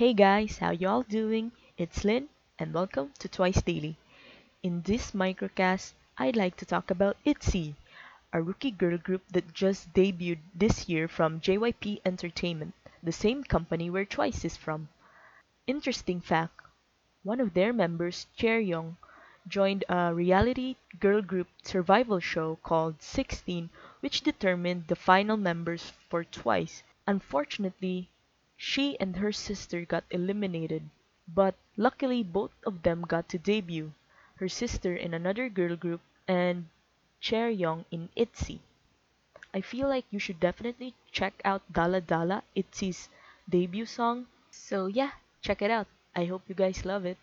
Hey guys, how y'all doing? It's Lynn, and welcome to Twice Daily. In this microcast, I'd like to talk about ITZY, a rookie girl group that just debuted this year from JYP Entertainment, the same company where Twice is from. Interesting fact, one of their members, Chaeryeong, joined a reality girl group survival show called 16 which determined the final members for Twice. Unfortunately, she and her sister got eliminated, but luckily both of them got to debut, her sister in another girl group and Chaeryeong in ITZY. I feel like you should definitely check out Dalla Dalla, ITZY's debut song. So yeah, check it out. I hope you guys love it.